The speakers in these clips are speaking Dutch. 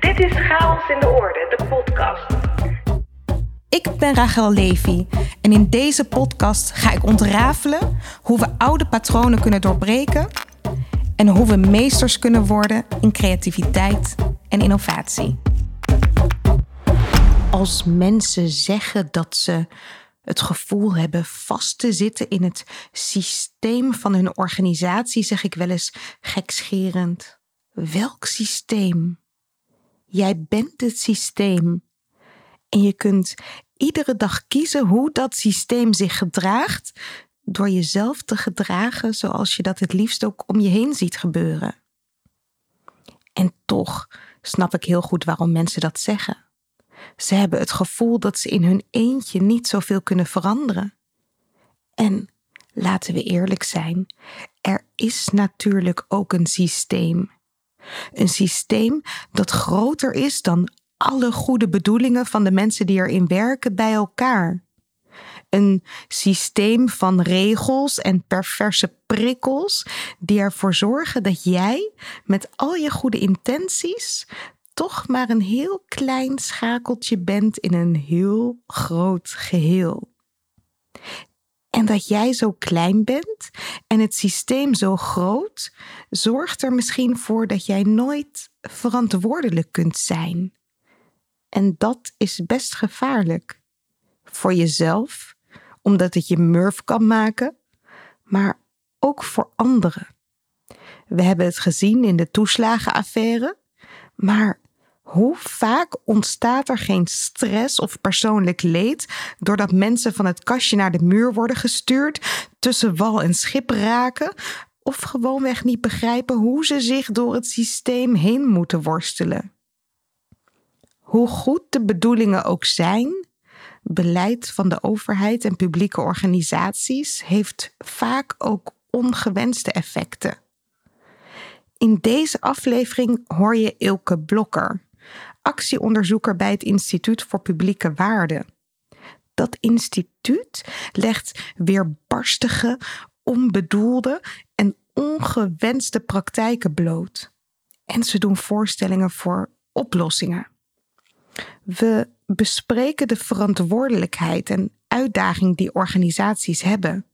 Dit is Chaos in de Orde, de podcast. Ik ben Rachel Levy en in deze podcast ga ik ontrafelen hoe we oude patronen kunnen doorbreken en hoe we meesters kunnen worden in creativiteit en innovatie. Als mensen zeggen dat ze het gevoel hebben vast te zitten in het systeem van hun organisatie, zeg ik wel eens gekscherend. Welk systeem? Jij bent het systeem. En je kunt iedere dag kiezen hoe dat systeem zich gedraagt, door jezelf te gedragen zoals je dat het liefst ook om je heen ziet gebeuren. En toch snap ik heel goed waarom mensen dat zeggen. Ze hebben het gevoel dat ze in hun eentje niet zoveel kunnen veranderen. En laten we eerlijk zijn, er is natuurlijk ook een systeem. Een systeem dat groter is dan alle goede bedoelingen van de mensen die erin werken bij elkaar. Een systeem van regels en perverse prikkels die ervoor zorgen dat jij met al je goede intenties toch maar een heel klein schakeltje bent in een heel groot geheel. En dat jij zo klein bent en het systeem zo groot, zorgt er misschien voor dat jij nooit verantwoordelijk kunt zijn. En dat is best gevaarlijk. Voor jezelf, omdat het je murf kan maken, maar ook voor anderen. We hebben het gezien in de toeslagenaffaire, maar hoe vaak ontstaat er geen stress of persoonlijk leed doordat mensen van het kastje naar de muur worden gestuurd, tussen wal en schip raken of gewoonweg niet begrijpen hoe ze zich door het systeem heen moeten worstelen? Hoe goed de bedoelingen ook zijn, beleid van de overheid en publieke organisaties heeft vaak ook ongewenste effecten. In deze aflevering hoor je Ilke Blokker, actieonderzoeker bij het Instituut voor Publieke Waarden. Dat instituut legt weerbarstige, onbedoelde en ongewenste praktijken bloot. En ze doen voorstellingen voor oplossingen. We bespreken de verantwoordelijkheid en uitdaging die organisaties hebben.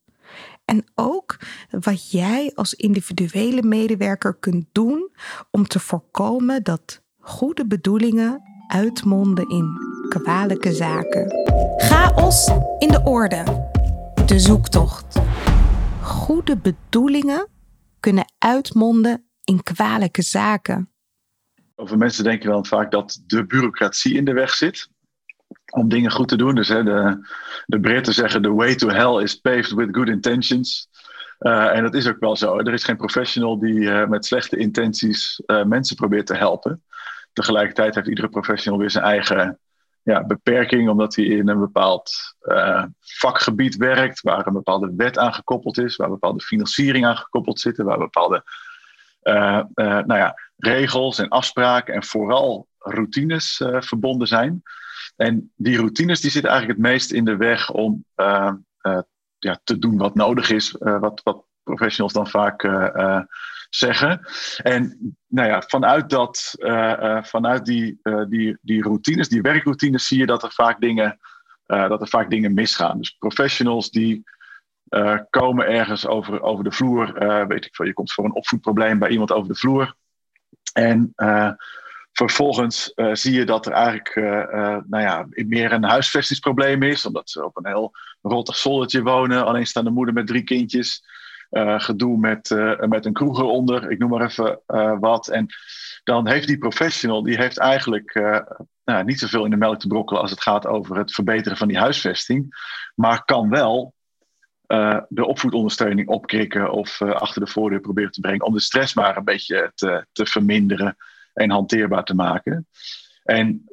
En ook wat jij als individuele medewerker kunt doen om te voorkomen dat goede bedoelingen uitmonden in kwalijke zaken. Chaos in de orde. De zoektocht. Goede bedoelingen kunnen uitmonden in kwalijke zaken. Over mensen denken wel vaak dat de bureaucratie in de weg zit om dingen goed te doen. Dus hè, de, de Britten zeggen: The way to hell is paved with good intentions. Uh, en dat is ook wel zo. Er is geen professional die uh, met slechte intenties uh, mensen probeert te helpen. Tegelijkertijd heeft iedere professional weer zijn eigen ja, beperking, omdat hij in een bepaald vakgebied werkt, waar een bepaalde wet aan gekoppeld is, waar bepaalde financiering aan gekoppeld zit, waar bepaalde nou ja, regels en afspraken en vooral routines verbonden zijn. En die routines die zitten eigenlijk het meest in de weg om ja, te doen wat nodig is, wat, wat professionals dan vaak zeggen. En nou ja, vanuit, dat, vanuit die, die, die routines, die werkroutines, zie je dat er vaak dingen, dat er vaak dingen misgaan. Dus professionals die komen ergens over, over de vloer, weet ik veel, je komt voor een opvoedprobleem bij iemand over de vloer. En Vervolgens zie je dat er eigenlijk nou ja, meer een huisvestingsprobleem is, omdat ze op een heel rottig zoldertje wonen, alleenstaande moeder met drie kindjes, gedoe met, met een kroeg eronder, ik noem maar even wat. En dan heeft die professional, die heeft eigenlijk nou, niet zoveel in de melk te brokkelen als het gaat over het verbeteren van die huisvesting, maar kan wel de opvoedondersteuning opkrikken of achter de voordeur proberen te brengen om de stress maar een beetje te, te verminderen en hanteerbaar te maken. En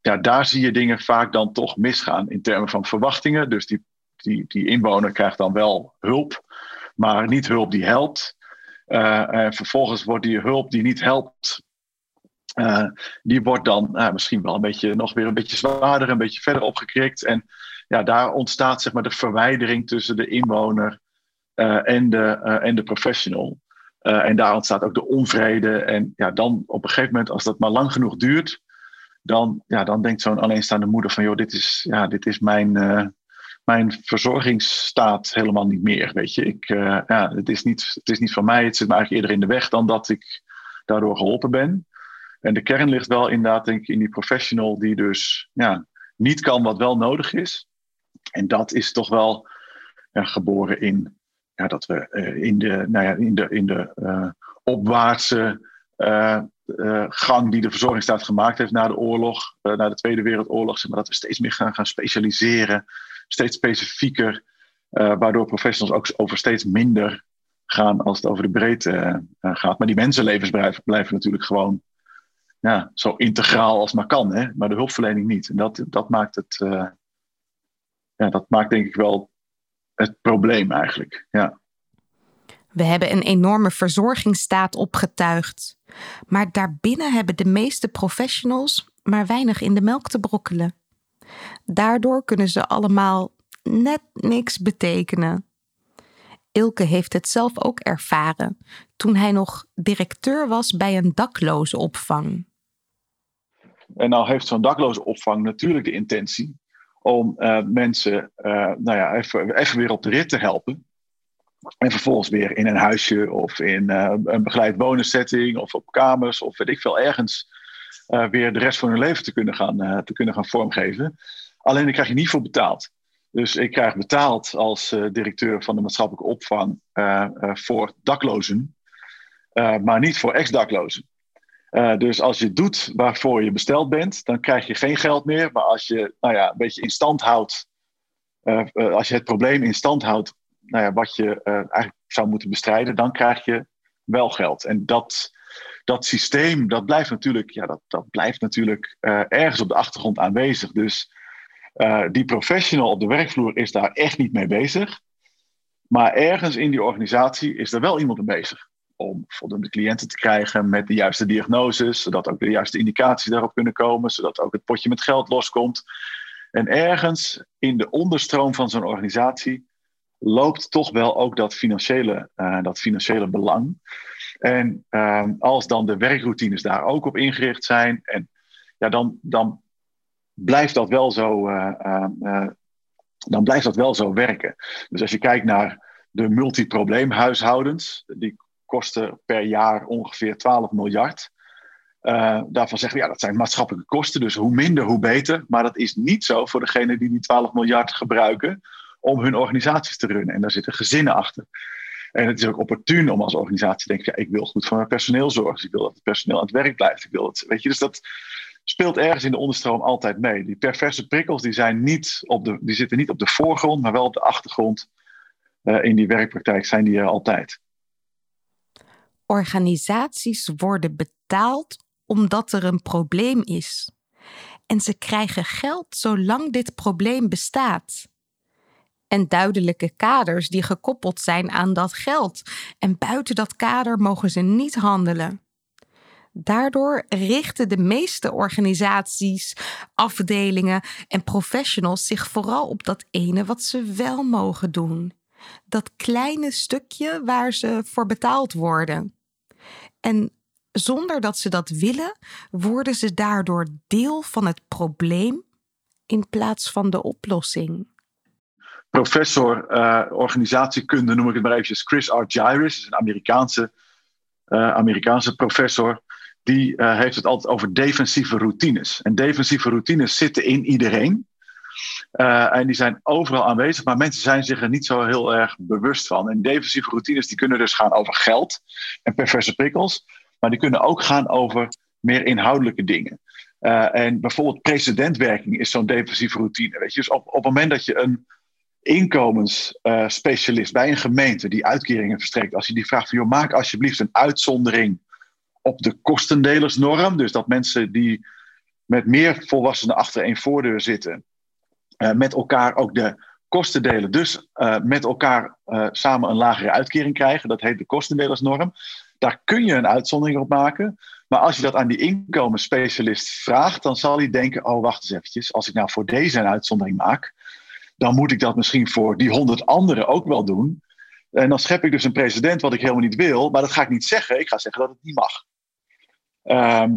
ja, daar zie je dingen vaak dan toch misgaan in termen van verwachtingen. Dus die, die, die inwoner krijgt dan wel hulp, maar niet hulp die helpt. En vervolgens wordt die hulp die niet helpt, uh, die wordt dan misschien wel een beetje, nog weer een beetje zwaarder, een beetje verder opgekrikt. En ja, daar ontstaat zeg maar de verwijdering tussen de inwoner en, de, en de professional. en daar ontstaat ook de onvrede. En ja, dan op een gegeven moment, als dat maar lang genoeg duurt, dan, ja, dan denkt zo'n alleenstaande moeder van, joh, dit is, ja, dit is mijn, mijn verzorgingsstaat helemaal niet meer. Weet je, ik, ja, het, is niet, het is niet van mij, het zit me eigenlijk eerder in de weg dan dat ik daardoor geholpen ben. En de kern ligt wel inderdaad, denk ik, in die professional die dus ja, niet kan wat wel nodig is. En dat is toch wel ja, geboren in ja, dat we uh, in de, nou ja, in de, in de uh, opwaartse gang die de verzorgingsstaat gemaakt heeft na de oorlog, na de Tweede Wereldoorlog, zeg maar, dat we steeds meer gaan, gaan specialiseren, steeds specifieker, waardoor professionals ook over steeds minder gaan als het over de breedte gaat. Maar die mensenlevens blijven, natuurlijk gewoon ja, zo integraal als maar kan, hè? maar de hulpverlening niet. En dat, dat maakt het, ja, dat maakt denk ik wel het probleem eigenlijk. Ja. We hebben een enorme verzorgingsstaat opgetuigd. Maar daarbinnen hebben de meeste professionals maar weinig in de melk te brokkelen. Daardoor kunnen ze allemaal net niks betekenen. Ilke heeft het zelf ook ervaren toen hij nog directeur was bij een daklozenopvang. En nou heeft zo'n daklozenopvang natuurlijk de intentie om uh, mensen uh, nou ja, even, weer op de rit te helpen. En vervolgens weer in een huisje of in uh, een begeleid bonussetting of op kamers of weet ik veel ergens weer de rest van hun leven te kunnen gaan, te kunnen gaan vormgeven. Alleen daar krijg je niet voor betaald. Dus ik krijg betaald als directeur van de maatschappelijke opvang voor daklozen, maar niet voor ex-daklozen. Dus als je doet waarvoor je besteld bent, dan krijg je geen geld meer. Maar als je nou ja, een beetje in stand houdt, als je het probleem in stand houdt, nou ja, wat je eigenlijk zou moeten bestrijden, dan krijg je wel geld. En dat, dat systeem, dat blijft natuurlijk, ja, dat, dat blijft natuurlijk ergens op de achtergrond aanwezig. Dus die professional op de werkvloer is daar echt niet mee bezig. Maar ergens in die organisatie is er wel iemand mee bezig om voldoende cliënten te krijgen met de juiste diagnoses, zodat ook de juiste indicaties daarop kunnen komen, zodat ook het potje met geld loskomt. En ergens in de onderstroom van zo'n organisatie loopt toch wel ook dat financiële, uh, dat financiële belang. En uh, als dan de werkroutines daar ook op ingericht zijn, en, ja, dan, dan blijft dat wel zo. Uh, dan blijft dat wel zo werken. Dus als je kijkt naar de multiprobleemhuishoudens, die kosten per jaar ongeveer 12 miljard. Uh, daarvan zeggen we, ja, dat zijn maatschappelijke kosten, dus hoe minder, hoe beter. Maar dat is niet zo voor degenen die die 12 miljard gebruiken om hun organisaties te runnen. En daar zitten gezinnen achter. En het is ook opportun om als organisatie te denken, ja, ik wil goed voor mijn personeel zorgen. Dus ik wil dat het personeel aan het werk blijft. Ik wil het, weet je, dus dat speelt ergens in de onderstroom altijd mee. Die perverse prikkels die zijn niet op de, die zitten niet op de voorgrond, maar wel op de achtergrond. Uh, in die werkpraktijk zijn die er altijd organisaties worden betaald omdat er een probleem is. En ze krijgen geld zolang dit probleem bestaat. En duidelijke kaders die gekoppeld zijn aan dat geld. En buiten dat kader mogen ze niet handelen. Daardoor richten de meeste organisaties, afdelingen en professionals zich vooral op dat ene wat ze wel mogen doen. Dat kleine stukje waar ze voor betaald worden. En zonder dat ze dat willen, worden ze daardoor deel van het probleem in plaats van de oplossing. Professor uh, organisatiekunde, noem ik het maar eventjes, Chris Argyris, is een Amerikaanse, uh, Amerikaanse professor. Die uh, heeft het altijd over defensieve routines. En defensieve routines zitten in iedereen. en die zijn overal aanwezig, maar mensen zijn zich er niet zo heel erg bewust van. En defensieve routines die kunnen dus gaan over geld en perverse prikkels. Maar die kunnen ook gaan over meer inhoudelijke dingen. En bijvoorbeeld precedentwerking is zo'n defensieve routine. Weet je? Dus op, op het moment dat je een inkomensspecialist bij een gemeente die uitkeringen verstrekt, als je die vraagt van joh, maak alsjeblieft een uitzondering op de kostendelersnorm. Dus dat mensen die met meer volwassenen achter één voordeur zitten, uh, met elkaar ook de kosten delen. Dus met elkaar samen een lagere uitkering krijgen. Dat heet de kostendelersnorm. Daar kun je een uitzondering op maken. Maar als je dat aan die inkomensspecialist vraagt, dan zal hij denken: oh, wacht eens eventjes. Als ik nou voor deze een uitzondering maak, dan moet ik dat misschien voor die honderd anderen ook wel doen. En dan schep ik dus een precedent wat ik helemaal niet wil, maar dat ga ik niet zeggen. Ik ga zeggen dat het niet mag. Ehm,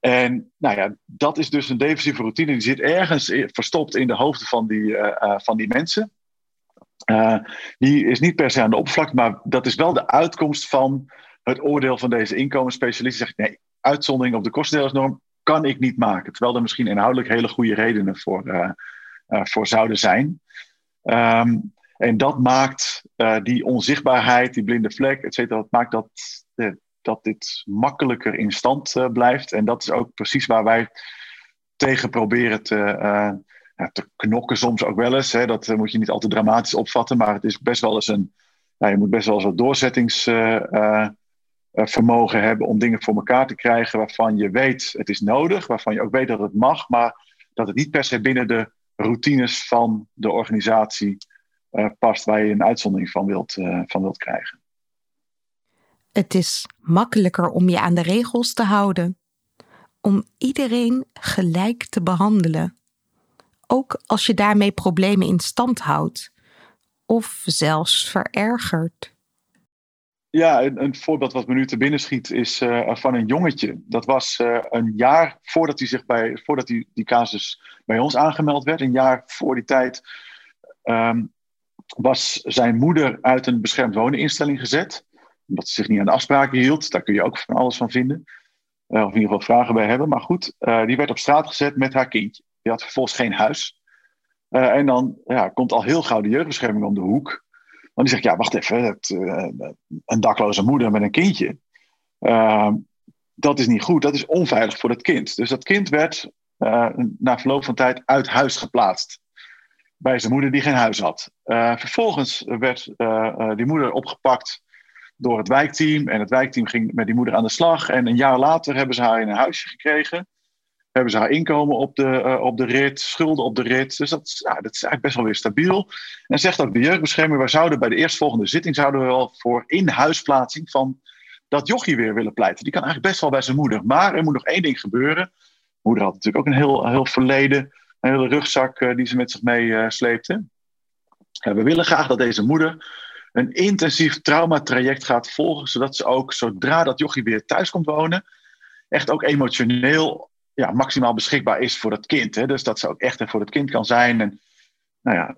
en nou ja, dat is dus een defensieve routine. Die zit ergens verstopt in de hoofden van die, uh, van die mensen. Uh, die is niet per se aan de oppervlakte, maar dat is wel de uitkomst van het oordeel van deze inkomensspecialist. Zegt nee, uitzondering op de kostendelersnorm kan ik niet maken. Terwijl er misschien inhoudelijk hele goede redenen voor, uh, voor zouden zijn. Um, en dat maakt die onzichtbaarheid, die blinde vlek, et cetera, dat maakt dat dat dit makkelijker in stand blijft. En dat is ook precies waar wij tegen proberen te, te knokken soms ook wel eens. Hè. Dat moet je niet al te dramatisch opvatten, maar het is best wel eens een... Je moet best wel eens wat doorzettingsvermogen hebben om dingen voor elkaar te krijgen waarvan je weet het is nodig, waarvan je ook weet dat het mag, maar dat het niet per se binnen de routines van de organisatie past waar je een uitzondering van wilt, van wilt krijgen. Het is makkelijker om je aan de regels te houden, om iedereen gelijk te behandelen, ook als je daarmee problemen in stand houdt of zelfs verergert. Ja, een, een voorbeeld wat me nu te binnen schiet is uh, van een jongetje. Dat was uh, een jaar voordat hij, zich bij, voordat hij die casus bij ons aangemeld werd, een jaar voor die tijd, um, was zijn moeder uit een beschermd woneninstelling gezet omdat ze zich niet aan de afspraken hield. Daar kun je ook van alles van vinden. Uh, of in ieder geval vragen bij hebben. Maar goed, die werd op straat gezet met haar kindje. Die had vervolgens geen huis. En dan ja, komt al heel gauw de jeugdbescherming om de hoek. Want die zegt, ja, wacht even. Het, een dakloze moeder met een kindje. dat is niet goed. Dat is onveilig voor dat kind. Dus dat kind werd na verloop van tijd uit huis geplaatst. Bij zijn moeder die geen huis had. vervolgens werd die moeder opgepakt door het wijkteam. En het wijkteam ging met die moeder aan de slag. En een jaar later hebben ze haar in een huisje gekregen. Hebben ze haar inkomen op de, uh, op de rit, schulden op de rit. Dus dat, ja, dat is eigenlijk best wel weer stabiel. En zegt ook de jeugdbescherming, wij zouden bij de eerstvolgende zitting zouden we wel voor in-huisplaatsing van dat jochie weer willen pleiten. Die kan eigenlijk best wel bij zijn moeder. Maar er moet nog één ding gebeuren. Moeder had natuurlijk ook een heel, heel verleden, een hele rugzak uh, die ze met zich mee uh, sleepte. we willen graag dat deze moeder een intensief traumatraject gaat volgen, zodat ze ook zodra dat jochie weer thuis komt wonen, echt ook emotioneel ja, maximaal beschikbaar is voor het kind. Hè? Dus dat ze ook echt voor het kind kan zijn en nou ja,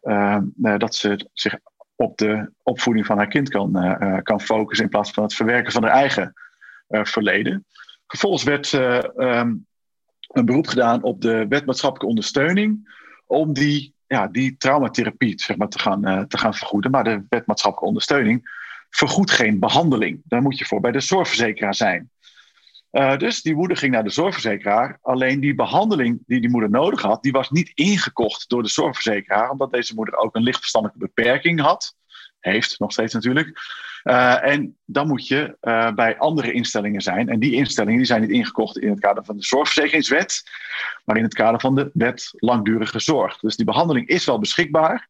uh, dat ze zich op de opvoeding van haar kind kan, uh, kan focussen in plaats van het verwerken van haar eigen uh, verleden. Vervolgens werd um, een beroep gedaan op de wet maatschappelijke ondersteuning om die ja, die traumatherapie zeg maar, te, gaan, te gaan vergoeden. Maar de wet maatschappelijke ondersteuning vergoedt geen behandeling. Daar moet je voor bij de zorgverzekeraar zijn. Uh, dus die moeder ging naar de zorgverzekeraar. Alleen die behandeling die die moeder nodig had, die was niet ingekocht door de zorgverzekeraar, omdat deze moeder ook een lichtverstandelijke beperking had. Heeft nog steeds natuurlijk. Uh, en dan moet je uh, bij andere instellingen zijn. En die instellingen die zijn niet ingekocht in het kader van de zorgverzekeringswet, maar in het kader van de wet langdurige zorg. Dus die behandeling is wel beschikbaar,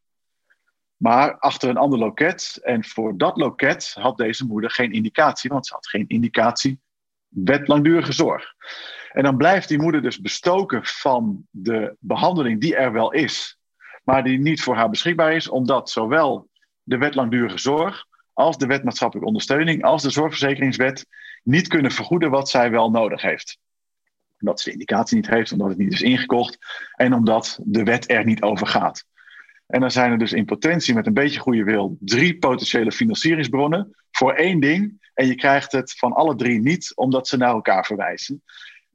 maar achter een ander loket. En voor dat loket had deze moeder geen indicatie, want ze had geen indicatie wet langdurige zorg. En dan blijft die moeder dus bestoken van de behandeling die er wel is, maar die niet voor haar beschikbaar is, omdat zowel de wet langdurige zorg als de wet maatschappelijke ondersteuning, als de zorgverzekeringswet niet kunnen vergoeden wat zij wel nodig heeft. Omdat ze de indicatie niet heeft, omdat het niet is ingekocht en omdat de wet er niet over gaat. En dan zijn er dus in potentie met een beetje goede wil drie potentiële financieringsbronnen voor één ding. En je krijgt het van alle drie niet, omdat ze naar elkaar verwijzen.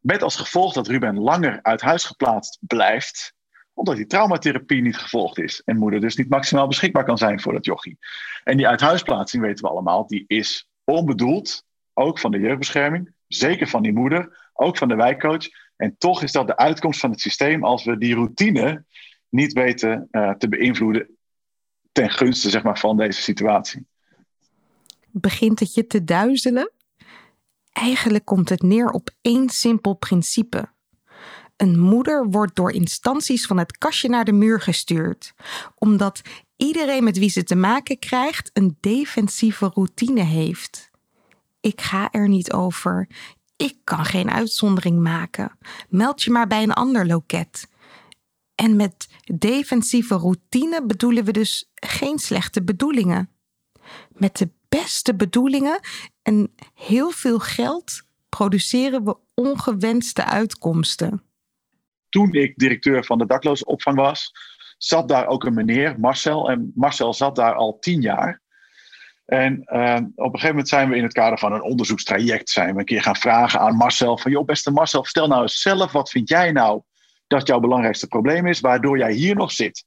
Met als gevolg dat Ruben langer uit huis geplaatst blijft, omdat die traumatherapie niet gevolgd is. En moeder dus niet maximaal beschikbaar kan zijn voor dat jochie. En die uithuisplaatsing, weten we allemaal, die is onbedoeld. Ook van de jeugdbescherming, zeker van die moeder, ook van de wijkcoach. En toch is dat de uitkomst van het systeem als we die routine niet weten uh, te beïnvloeden ten gunste zeg maar, van deze situatie. Begint het je te duizelen? Eigenlijk komt het neer op één simpel principe. Een moeder wordt door instanties van het kastje naar de muur gestuurd, omdat iedereen met wie ze te maken krijgt een defensieve routine heeft. Ik ga er niet over. Ik kan geen uitzondering maken. Meld je maar bij een ander loket. En met defensieve routine bedoelen we dus geen slechte bedoelingen. Met de beste bedoelingen en heel veel geld produceren we ongewenste uitkomsten. Toen ik directeur van de daklozenopvang was, zat daar ook een meneer, Marcel. En Marcel zat daar al tien jaar. En uh, op een gegeven moment zijn we in het kader van een onderzoekstraject zijn we een keer gaan vragen aan Marcel van joh beste Marcel, stel nou eens zelf, wat vind jij nou dat jouw belangrijkste probleem is, waardoor jij hier nog zit?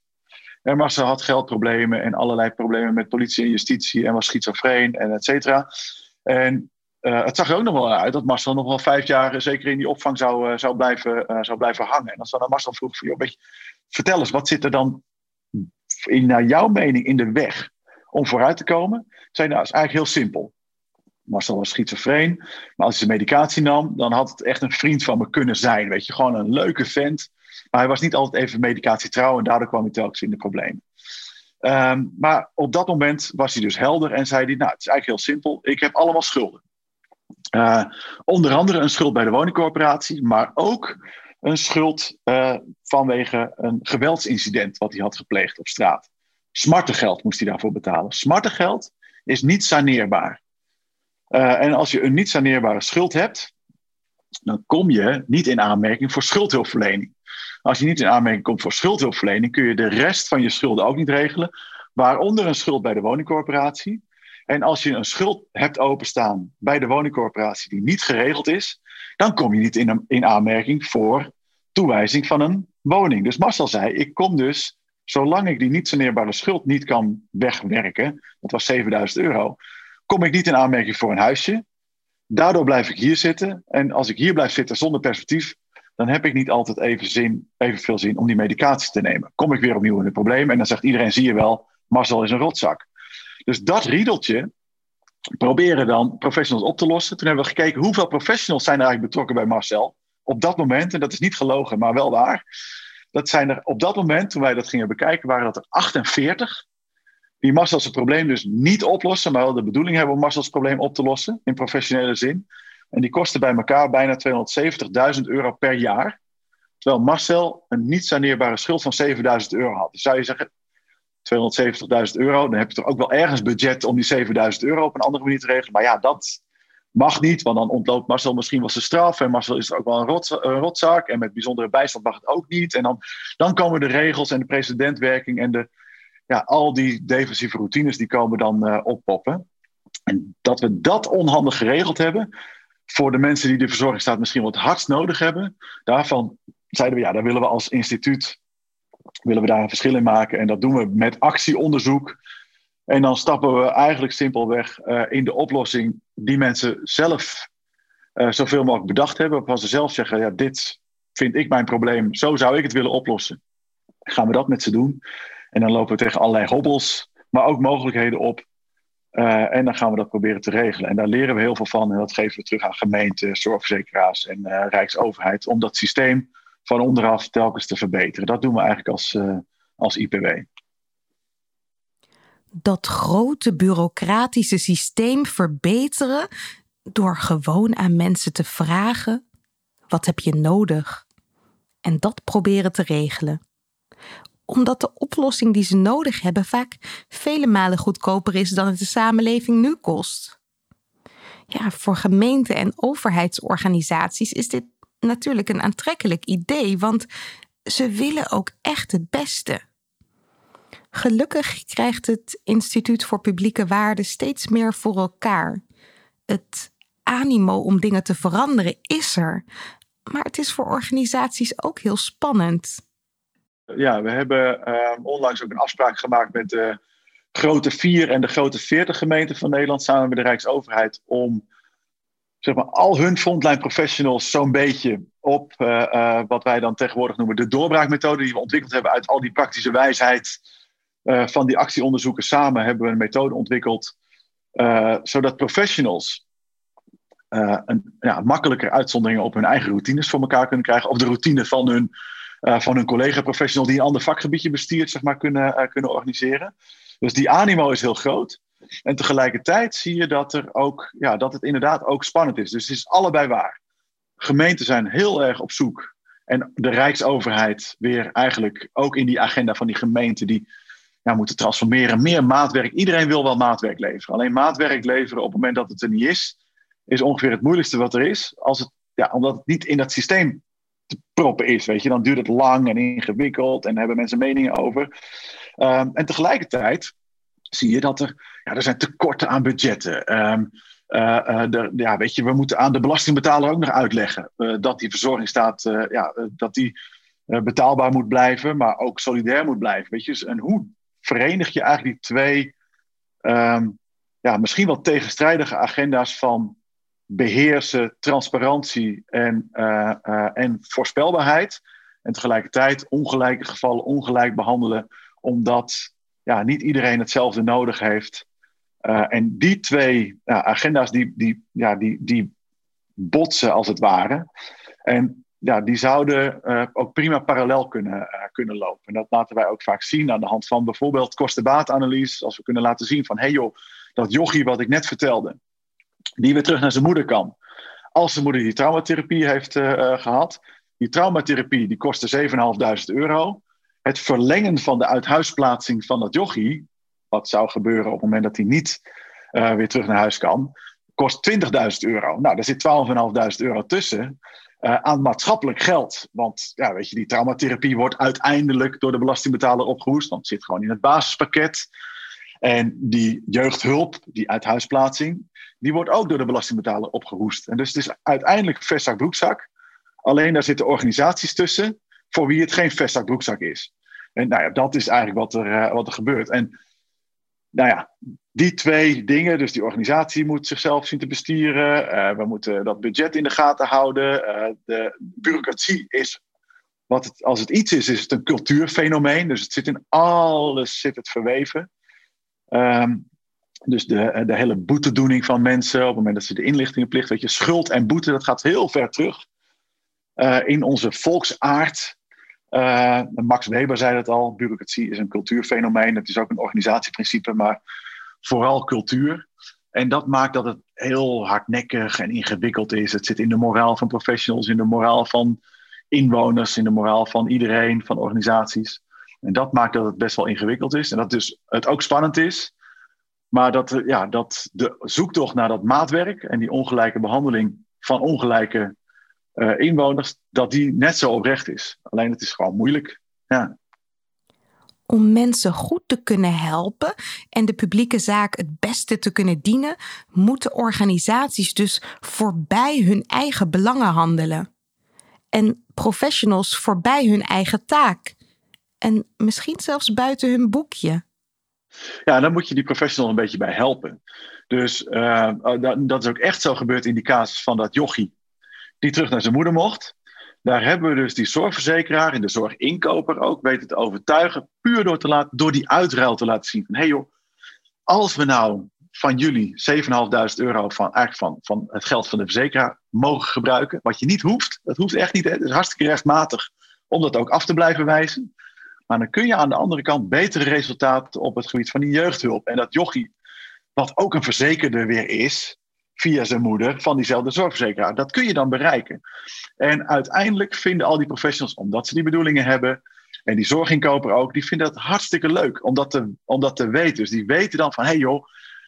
En Marcel had geldproblemen en allerlei problemen met politie en justitie en was schizofreen en et cetera. En uh, het zag er ook nog wel uit dat Marcel nog wel vijf jaar zeker in die opvang zou, uh, zou, blijven, zou blijven hangen. En als dan Marcel vroeg van, joh, vertel eens, wat zit er dan in, naar jouw mening in de weg om vooruit te komen? Zei nou, is eigenlijk heel simpel. Marcel was schizofreen, maar als hij zijn medicatie nam, dan had het echt een vriend van me kunnen zijn. Weet je, gewoon een leuke vent. Maar hij was niet altijd even medicatietrouw en daardoor kwam hij telkens in de problemen. Um, maar op dat moment was hij dus helder en zei hij: Nou, het is eigenlijk heel simpel. Ik heb allemaal schulden. Uh, onder andere een schuld bij de woningcorporatie, maar ook een schuld uh, vanwege een geweldsincident wat hij had gepleegd op straat. Smartengeld moest hij daarvoor betalen. Smartengeld is niet saneerbaar. Uh, en als je een niet saneerbare schuld hebt, dan kom je niet in aanmerking voor schuldhulpverlening. Als je niet in aanmerking komt voor schuldhulpverlening, kun je de rest van je schulden ook niet regelen, waaronder een schuld bij de woningcorporatie. En als je een schuld hebt openstaan bij de woningcorporatie die niet geregeld is, dan kom je niet in, in aanmerking voor toewijzing van een woning. Dus Marcel zei: Ik kom dus, zolang ik die niet saneerbare schuld niet kan wegwerken, dat was 7000 euro, kom ik niet in aanmerking voor een huisje. Daardoor blijf ik hier zitten. En als ik hier blijf zitten zonder perspectief, dan heb ik niet altijd even zin, evenveel zin om die medicatie te nemen. Kom ik weer opnieuw in het probleem en dan zegt iedereen: zie je wel, Marcel is een rotzak. Dus dat riedeltje proberen dan professionals op te lossen. Toen hebben we gekeken hoeveel professionals zijn er eigenlijk betrokken bij Marcel. Op dat moment, en dat is niet gelogen, maar wel waar. Dat zijn er op dat moment, toen wij dat gingen bekijken, waren dat er 48 die Marcel's probleem dus niet oplossen, maar wel de bedoeling hebben om Marcel's probleem op te lossen in professionele zin. En die kosten bij elkaar bijna 270.000 euro per jaar. Terwijl Marcel een niet saneerbare schuld van 7000 euro had. Dus zou je zeggen, 270.000 euro, dan heb je toch ook wel ergens budget om die 7000 euro op een andere manier te regelen. Maar ja, dat mag niet, want dan ontloopt Marcel misschien wel zijn straf. En Marcel is er ook wel een, rot, een rotzak. En met bijzondere bijstand mag het ook niet. En dan, dan komen de regels en de precedentwerking en de, ja, al die defensieve routines die komen dan uh, oppoppen. En dat we dat onhandig geregeld hebben, voor de mensen die de verzorgingsstaat misschien wat hardst nodig hebben, daarvan zeiden we ja, daar willen we als instituut willen we daar een verschil in maken. En dat doen we met actieonderzoek. En dan stappen we eigenlijk simpelweg uh, in de oplossing die mensen zelf uh, zoveel mogelijk bedacht hebben. Waarvan ze zelf zeggen, ja, dit vind ik mijn probleem, zo zou ik het willen oplossen. Gaan we dat met ze doen. En dan lopen we tegen allerlei hobbels, maar ook mogelijkheden op. Uh, en dan gaan we dat proberen te regelen. En daar leren we heel veel van. En dat geven we terug aan gemeenten, zorgverzekeraars en uh, Rijksoverheid. Om dat systeem van onderaf telkens te verbeteren. Dat doen we eigenlijk als, uh, als IPW. Dat grote bureaucratische systeem verbeteren door gewoon aan mensen te vragen: wat heb je nodig? En dat proberen te regelen omdat de oplossing die ze nodig hebben vaak vele malen goedkoper is dan het de samenleving nu kost. Ja, voor gemeenten en overheidsorganisaties is dit natuurlijk een aantrekkelijk idee, want ze willen ook echt het beste. Gelukkig krijgt het Instituut voor Publieke Waarden steeds meer voor elkaar. Het animo om dingen te veranderen is er, maar het is voor organisaties ook heel spannend ja, we hebben uh, onlangs ook een afspraak gemaakt met de grote vier en de grote veertig gemeenten van Nederland samen met de Rijksoverheid om zeg maar, al hun frontline professionals zo'n beetje op uh, uh, wat wij dan tegenwoordig noemen de doorbraakmethode die we ontwikkeld hebben uit al die praktische wijsheid uh, van die actieonderzoeken samen hebben we een methode ontwikkeld zodat professionals een makkelijker uitzonderingen op hun eigen routines voor elkaar kunnen krijgen of de routine van hun van hun collega-professional die een ander vakgebiedje bestiert, zeg maar, kunnen, uh, kunnen organiseren. Dus die animo is heel groot. En tegelijkertijd zie je dat, er ook, ja, dat het inderdaad ook spannend is. Dus het is allebei waar. Gemeenten zijn heel erg op zoek. En de Rijksoverheid weer eigenlijk ook in die agenda van die gemeente. Die, ja, moeten transformeren. Meer maatwerk. Iedereen wil wel maatwerk leveren. Alleen maatwerk leveren op het moment dat het er niet is, is ongeveer het moeilijkste wat er is. Als het, ja, omdat het niet in dat systeem te proppen is. Weet je? Dan duurt het lang en ingewikkeld en hebben mensen meningen over. Um, en tegelijkertijd zie je dat er, ja, er zijn tekorten aan budgetten. Um, ja, weet je, we moeten aan de belastingbetaler ook nog uitleggen uh, dat die verzorgingsstaat ja, dat die, betaalbaar moet blijven, maar ook solidair moet blijven. Weet je? En hoe verenig je eigenlijk die twee um, ja, misschien wel tegenstrijdige agenda's van beheersen, transparantie en, en voorspelbaarheid. En tegelijkertijd ongelijke gevallen ongelijk behandelen, omdat ja, niet iedereen hetzelfde nodig heeft. Uh, en die twee agenda's die, die, ja, die, die botsen als het ware. En ja, die zouden ook prima parallel kunnen, kunnen lopen. En dat laten wij ook vaak zien aan de hand van bijvoorbeeld kostenbaatanalyse. Als we kunnen laten zien van, hé hey joh, dat jochie wat ik net vertelde, die weer terug naar zijn moeder kan. Als zijn moeder die traumatherapie heeft gehad. Die traumatherapie die kostte 7.500 euro. Het verlengen van de uithuisplaatsing van dat jochie, wat zou gebeuren op het moment dat hij niet uh, weer terug naar huis kan, kost 20.000 euro. Nou, daar zit 12.500 euro tussen. Aan maatschappelijk geld. Want ja, weet je, die traumatherapie wordt uiteindelijk door de belastingbetaler opgehoest. Want het zit gewoon in het basispakket. En die jeugdhulp, die uithuisplaatsing, die wordt ook door de belastingbetaler opgehoest. En dus het is uiteindelijk vestzak broekzak. Alleen daar zitten organisaties tussen voor wie het geen vestzak broekzak is. En nou ja, dat is eigenlijk wat er, uh, wat er gebeurt. En nou ja, die twee dingen, dus die organisatie moet zichzelf zien te bestieren. Uh, we moeten dat budget in de gaten houden. Uh, de bureaucratie is, wat het, als het iets is, is het een cultuurfenomeen. Dus het zit in alles zit het verweven. Um, dus de, de hele boetedoening van mensen op het moment dat ze de inlichtingenplicht, weet je, schuld en boete, dat gaat heel ver terug. Uh, in onze volksaard uh, Max Weber zei het al, bureaucratie is een cultuurfenomeen. Het is ook een organisatieprincipe, maar vooral cultuur. En dat maakt dat het heel hardnekkig en ingewikkeld is. Het zit in de moraal van professionals, in de moraal van inwoners, in de moraal van iedereen, van organisaties. En dat maakt dat het best wel ingewikkeld is. En dat dus het ook spannend is. Maar dat, ja, dat de zoektocht naar dat maatwerk en die ongelijke behandeling van ongelijke uh, inwoners, dat die net zo oprecht is. Alleen het is gewoon moeilijk. Ja. Om mensen goed te kunnen helpen en de publieke zaak het beste te kunnen dienen, moeten organisaties dus voorbij hun eigen belangen handelen. En professionals voorbij hun eigen taak. En misschien zelfs buiten hun boekje. Ja, dan moet je die professional een beetje bij helpen. Dus uh, dat, dat is ook echt zo gebeurd in die casus van dat jochie die terug naar zijn moeder mocht. Daar hebben we dus die zorgverzekeraar en de zorginkoper ook weten te overtuigen, puur door, te laten, door die uitruil te laten zien van hé hey joh, als we nou van jullie 7.500 euro van, eigenlijk van, van het geld van de verzekeraar mogen gebruiken, wat je niet hoeft, dat hoeft echt niet, het is hartstikke rechtmatig om dat ook af te blijven wijzen. Dan kun je aan de andere kant betere resultaten op het gebied van die jeugdhulp. En dat jochie, wat ook een verzekerde weer is, via zijn moeder van diezelfde zorgverzekeraar. Dat kun je dan bereiken. En uiteindelijk vinden al die professionals, omdat ze die bedoelingen hebben, en die zorginkoper ook, die vinden dat hartstikke leuk om dat te, om weten. Dus die weten dan van, hé hey joh,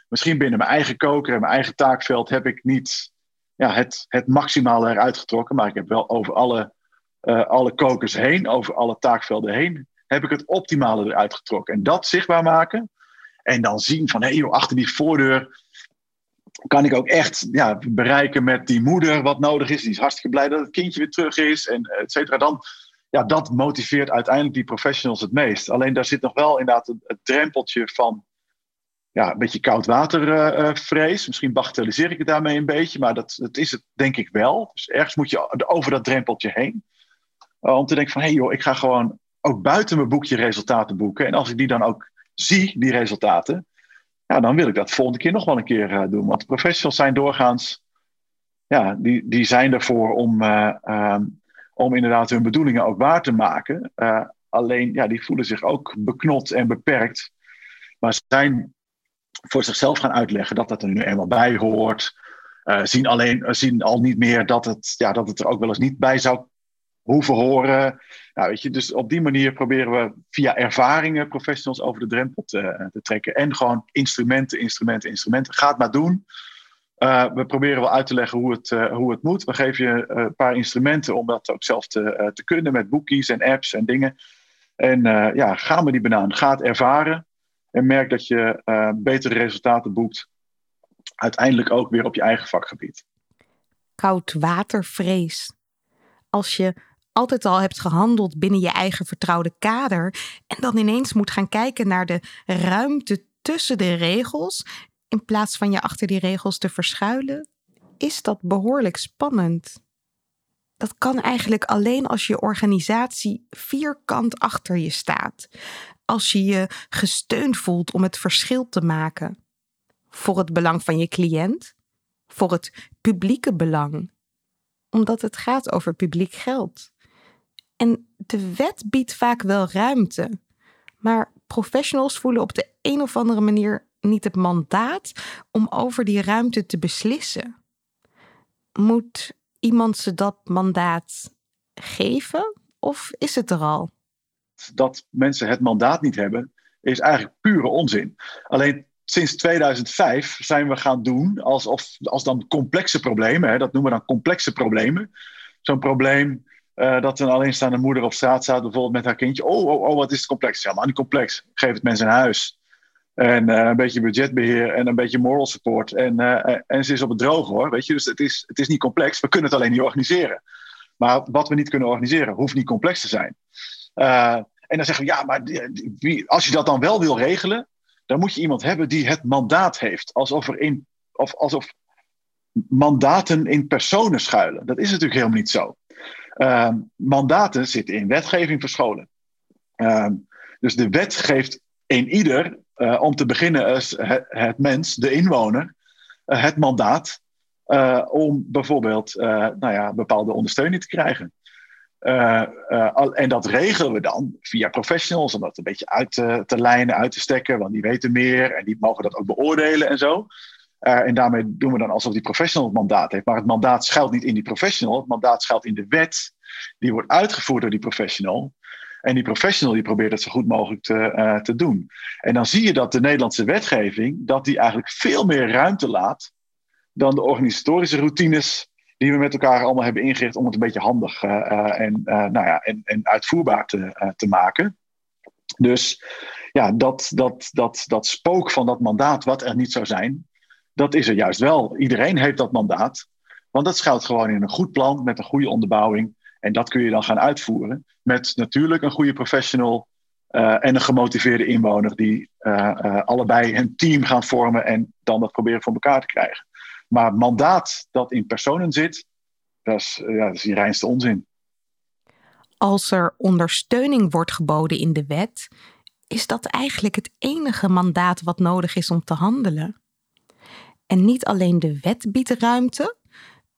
misschien binnen mijn eigen koker en mijn eigen taakveld heb ik niet ja, het, het maximale eruit getrokken, maar ik heb wel over alle, uh, alle kokers heen, over alle taakvelden heen, heb ik het optimale eruit getrokken. En dat zichtbaar maken en dan zien van, hé hey joh, achter die voordeur kan ik ook echt ja, bereiken met die moeder wat nodig is. Die is hartstikke blij dat het kindje weer terug is, en et cetera. Dan, ja, dat motiveert uiteindelijk die professionals het meest. Alleen daar zit nog wel inderdaad het, drempeltje van ja, een beetje koudwatervrees. Uh, uh, Misschien bagatelliseer ik het daarmee een beetje, maar dat, dat is het denk ik wel. Dus ergens moet je over dat drempeltje heen. Uh, om te denken van, hé hey joh, ik ga gewoon ook buiten mijn boekje resultaten boeken. En als ik die dan ook zie, die resultaten, ja, dan wil ik dat volgende keer nog wel een keer uh, doen. Want professionals zijn doorgaans, ja, die, die zijn ervoor om, uh, um, om inderdaad hun bedoelingen ook waar te maken. Uh, alleen, ja, die voelen zich ook beknot en beperkt. Maar zijn voor zichzelf gaan uitleggen dat dat er nu eenmaal bij hoort. zien, alleen, zien al niet meer dat het, ja, dat het er ook wel eens niet bij zou hoe verhoren. Nou, weet je, dus op die manier proberen we via ervaringen professionals over de drempel te, te trekken. En gewoon instrumenten, instrumenten, instrumenten. Ga het maar doen. Uh, we proberen wel uit te leggen hoe het, uh, hoe het moet. We geven je een paar instrumenten om dat ook zelf te, te kunnen met boekies en apps en dingen. En ja, ga maar die banaan. Ga het ervaren en merk dat je betere resultaten boekt. Uiteindelijk ook weer op je eigen vakgebied. Koudwatervrees. Als je altijd al hebt gehandeld binnen je eigen vertrouwde kader en dan ineens moet gaan kijken naar de ruimte tussen de regels in plaats van je achter die regels te verschuilen, is dat behoorlijk spannend. Dat kan eigenlijk alleen als je organisatie vierkant achter je staat. Als je je gesteund voelt om het verschil te maken. Voor het belang van je cliënt, voor het publieke belang. Omdat het gaat over publiek geld. En de wet biedt vaak wel ruimte, maar professionals voelen op de een of andere manier niet het mandaat om over die ruimte te beslissen. Moet iemand ze dat mandaat geven of is het er al? Dat mensen het mandaat niet hebben, is eigenlijk pure onzin. Alleen sinds 2005 zijn we gaan doen alsof als dan complexe problemen, hè, dat noemen we dan complexe problemen. Zo'n probleem uh, dat een alleenstaande moeder op straat staat, bijvoorbeeld met haar kindje. Oh, oh, oh, wat is het complex? Ja, maar niet complex. Geef het mensen een huis. En uh, een beetje budgetbeheer en een beetje moral support. En, uh, en ze is op het droog hoor. Weet je? Dus het is, het is niet complex. We kunnen het alleen niet organiseren. Maar wat we niet kunnen organiseren, hoeft niet complex te zijn. En dan zeggen we, ja, maar als je dat dan wel wil regelen, dan moet je iemand hebben die het mandaat heeft. Alsof, er in, of, alsof mandaten in personen schuilen. Dat is natuurlijk helemaal niet zo. Mandaten zitten in wetgeving verscholen. dus de wet geeft een ieder uh, om te beginnen is het, het mens, de inwoner, uh, het mandaat om bijvoorbeeld nou ja, bepaalde ondersteuning te krijgen. en dat regelen we dan via professionals, om dat een beetje uit te, te lijnen, uit te stekken, want die weten meer en die mogen dat ook beoordelen en zo. En daarmee doen we dan alsof die professional het mandaat heeft. Maar het mandaat schuilt niet in die professional, het mandaat schuilt in de wet. Die wordt uitgevoerd door die professional. En die professional die probeert het zo goed mogelijk te, uh, te doen. En dan zie je dat de Nederlandse wetgeving, dat die eigenlijk veel meer ruimte laat dan de organisatorische routines die we met elkaar allemaal hebben ingericht om het een beetje handig uh, en, nou ja, en, en uitvoerbaar te, te maken. Dus ja, dat, dat, dat, dat spook van dat mandaat, wat er niet zou zijn, dat is er juist wel. Iedereen heeft dat mandaat, want dat schuilt gewoon in een goed plan met een goede onderbouwing. En dat kun je dan gaan uitvoeren met natuurlijk een goede professional uh, en een gemotiveerde inwoner die uh, uh, allebei een team gaan vormen en dan dat proberen voor elkaar te krijgen. Maar mandaat dat in personen zit, dat is, ja, dat is die reinste onzin. Als er ondersteuning wordt geboden in de wet, is dat eigenlijk het enige mandaat wat nodig is om te handelen. En niet alleen de wet biedt ruimte,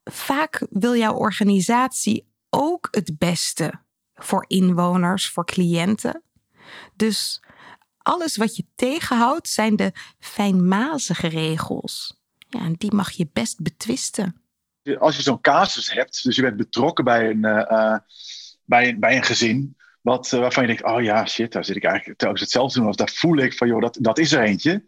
vaak wil jouw organisatie ook het beste voor inwoners, voor cliënten. Dus alles wat je tegenhoudt zijn de fijnmazige regels. Ja, en die mag je best betwisten. Als je zo'n casus hebt, dus je bent betrokken bij een, uh, bij een, bij een gezin, wat, uh, waarvan je denkt, oh ja, shit, daar zit ik eigenlijk telkens hetzelfde doen. Of daar voel ik van, joh, dat, dat is er eentje.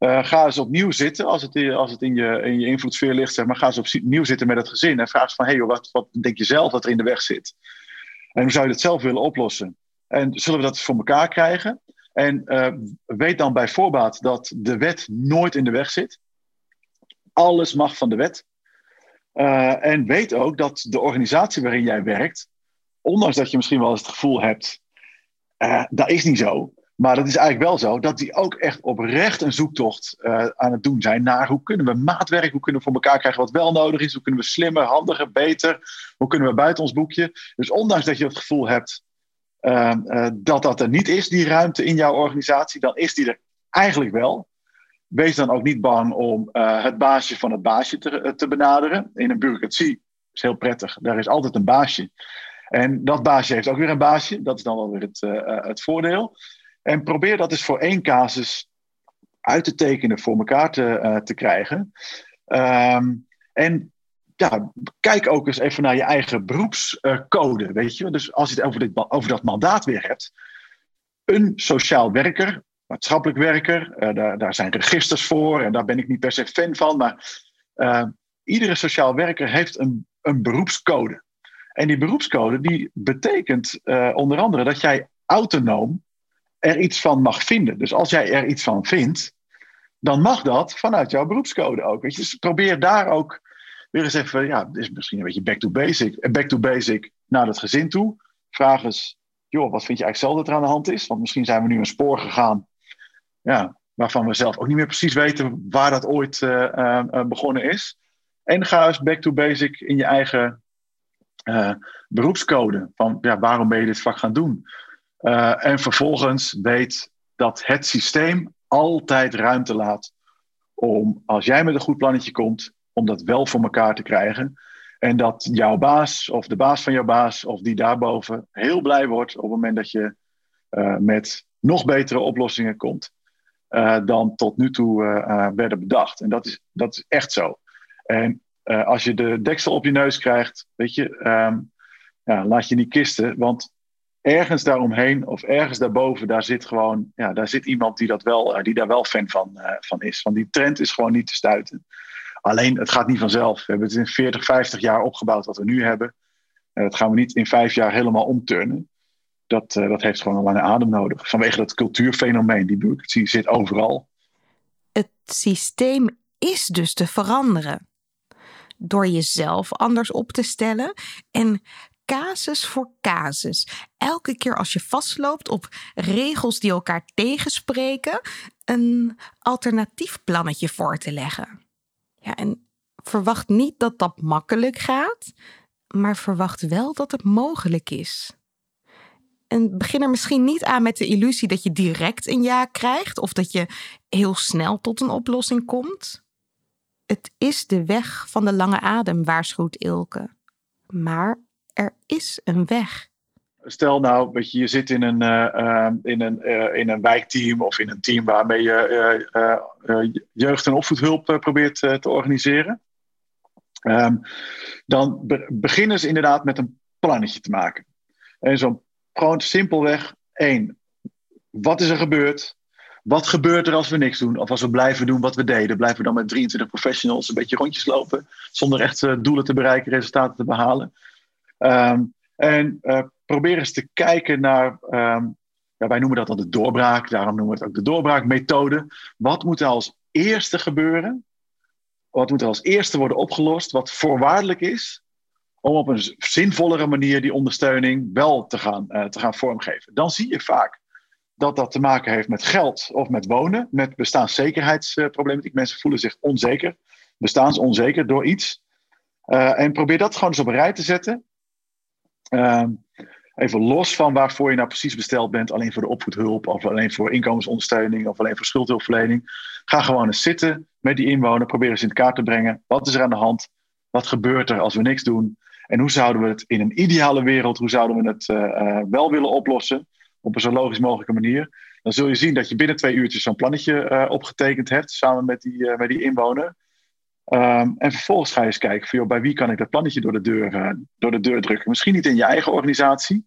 Uh, ga eens opnieuw zitten als het, als het in, je, in je ligt. Zeg maar, ga eens opnieuw zitten met het gezin en vraag eens van: hé, hey, wat, wat denk je zelf dat er in de weg zit? En hoe zou je dat zelf willen oplossen? En zullen we dat voor elkaar krijgen? En uh, weet dan bij voorbaat dat de wet nooit in de weg zit. Alles mag van de wet. Uh, en weet ook dat de organisatie waarin jij werkt, ondanks dat je misschien wel eens het gevoel hebt, dat is niet zo, maar dat is eigenlijk wel zo dat die ook echt oprecht een zoektocht uh, aan het doen zijn naar hoe kunnen we maatwerk, hoe kunnen we voor elkaar krijgen wat wel nodig is, hoe kunnen we slimmer, handiger, beter, hoe kunnen we buiten ons boekje. Dus ondanks dat je het gevoel hebt uh, uh, dat dat er niet is, die ruimte in jouw organisatie, dan is die er eigenlijk wel. Wees dan ook niet bang om het baasje van het baasje te, te benaderen. In een bureaucratie is heel prettig, daar is altijd een baasje. En dat baasje heeft ook weer een baasje, dat is dan wel weer het, het voordeel. En probeer dat eens voor één casus uit te tekenen, voor elkaar te, uh, te krijgen. Um, en ja, kijk ook eens even naar je eigen beroepscode, weet je. Dus als je het over, dit, over dat mandaat weer hebt. Een sociaal werker, maatschappelijk werker, uh, daar, daar zijn registers voor en daar ben ik niet per se fan van. Maar iedere sociaal werker heeft een, een beroepscode. En die beroepscode die betekent onder andere dat jij autonoom er iets van mag vinden. Dus als jij er iets van vindt, dan mag dat vanuit jouw beroepscode ook. Weet je? Dus probeer daar ook weer eens even, ja, dit is misschien een beetje back to basic. Eh, back to basic naar het gezin toe. Vraag eens, joh, wat vind je eigenlijk zelf dat er aan de hand is? Want misschien zijn we nu een spoor gegaan, ja, waarvan we zelf ook niet meer precies weten waar dat ooit uh, uh, begonnen is. En ga eens back to basic in je eigen beroepscode. Van ja, waarom ben je dit vak gaan doen? Uh, en vervolgens weet dat het systeem altijd ruimte laat om, als jij met een goed plannetje komt, om dat wel voor elkaar te krijgen. En dat jouw baas of de baas van jouw baas of die daarboven heel blij wordt op het moment dat je uh, met nog betere oplossingen komt uh, dan tot nu toe werden bedacht. En dat is, dat is echt zo. En als je de deksel op je neus krijgt, weet je, um, ja, laat je niet kisten, want ergens daaromheen of ergens daarboven, daar zit gewoon, ja, daar zit iemand die, dat wel, die daar wel fan van, van is. Want die trend is gewoon niet te stuiten. Alleen, het gaat niet vanzelf. We hebben het in 40, 50 jaar opgebouwd wat we nu hebben. En dat gaan we niet in vijf jaar helemaal omturnen. Dat, dat heeft gewoon een lange adem nodig. Vanwege dat cultuurfenomeen. Die bureaucratie zit overal. Het systeem is dus te veranderen. Door jezelf anders op te stellen en casus voor casus. Elke keer als je vastloopt op regels die elkaar tegenspreken, een alternatief plannetje voor te leggen. Ja, en verwacht niet dat dat makkelijk gaat, maar verwacht wel dat het mogelijk is. En begin er misschien niet aan met de illusie dat je direct een ja krijgt of dat je heel snel tot een oplossing komt. Het is de weg van de lange adem, waarschuwt Ilke. Maar er is een weg. Stel nou, dat je, zit in een, uh, uh, in, een, uh, in een wijkteam of in een team waarmee je jeugd- en opvoedhulp probeert te organiseren. Um, dan be beginnen ze inderdaad met een plannetje te maken. En zo gewoon simpelweg één. Wat is er gebeurd? Wat gebeurt er als we niks doen? Of als we blijven doen wat we deden? Blijven we dan met 23 professionals een beetje rondjes lopen? Zonder echt doelen te bereiken, resultaten te behalen? Um, en uh, probeer eens te kijken naar, um, ja, wij noemen dat dan de doorbraak, daarom noemen we het ook de doorbraakmethode. Wat moet er als eerste gebeuren? Wat moet er als eerste worden opgelost? Wat voorwaardelijk is om op een zinvollere manier die ondersteuning wel te gaan, uh, te gaan vormgeven? Dan zie je vaak dat dat te maken heeft met geld of met wonen, met bestaanszekerheidsproblematiek. Mensen voelen zich onzeker, bestaansonzeker door iets. Uh, en probeer dat gewoon eens op een rij te zetten. Uh, even los van waarvoor je nou precies besteld bent, alleen voor de opvoedhulp of alleen voor inkomensondersteuning of alleen voor schuldhulpverlening. Ga gewoon eens zitten met die inwoner, probeer eens in kaart te brengen. Wat is er aan de hand? Wat gebeurt er als we niks doen? En hoe zouden we het in een ideale wereld, hoe zouden we het uh, uh, wel willen oplossen? Op een zo logisch mogelijke manier. Dan zul je zien dat je binnen twee uurtjes zo'n plannetje uh, opgetekend hebt, samen met die, met die inwoner. Um, en vervolgens ga je eens kijken van, joh, bij wie kan ik dat plannetje door de, deur, uh, door de deur drukken. Misschien niet in je eigen organisatie,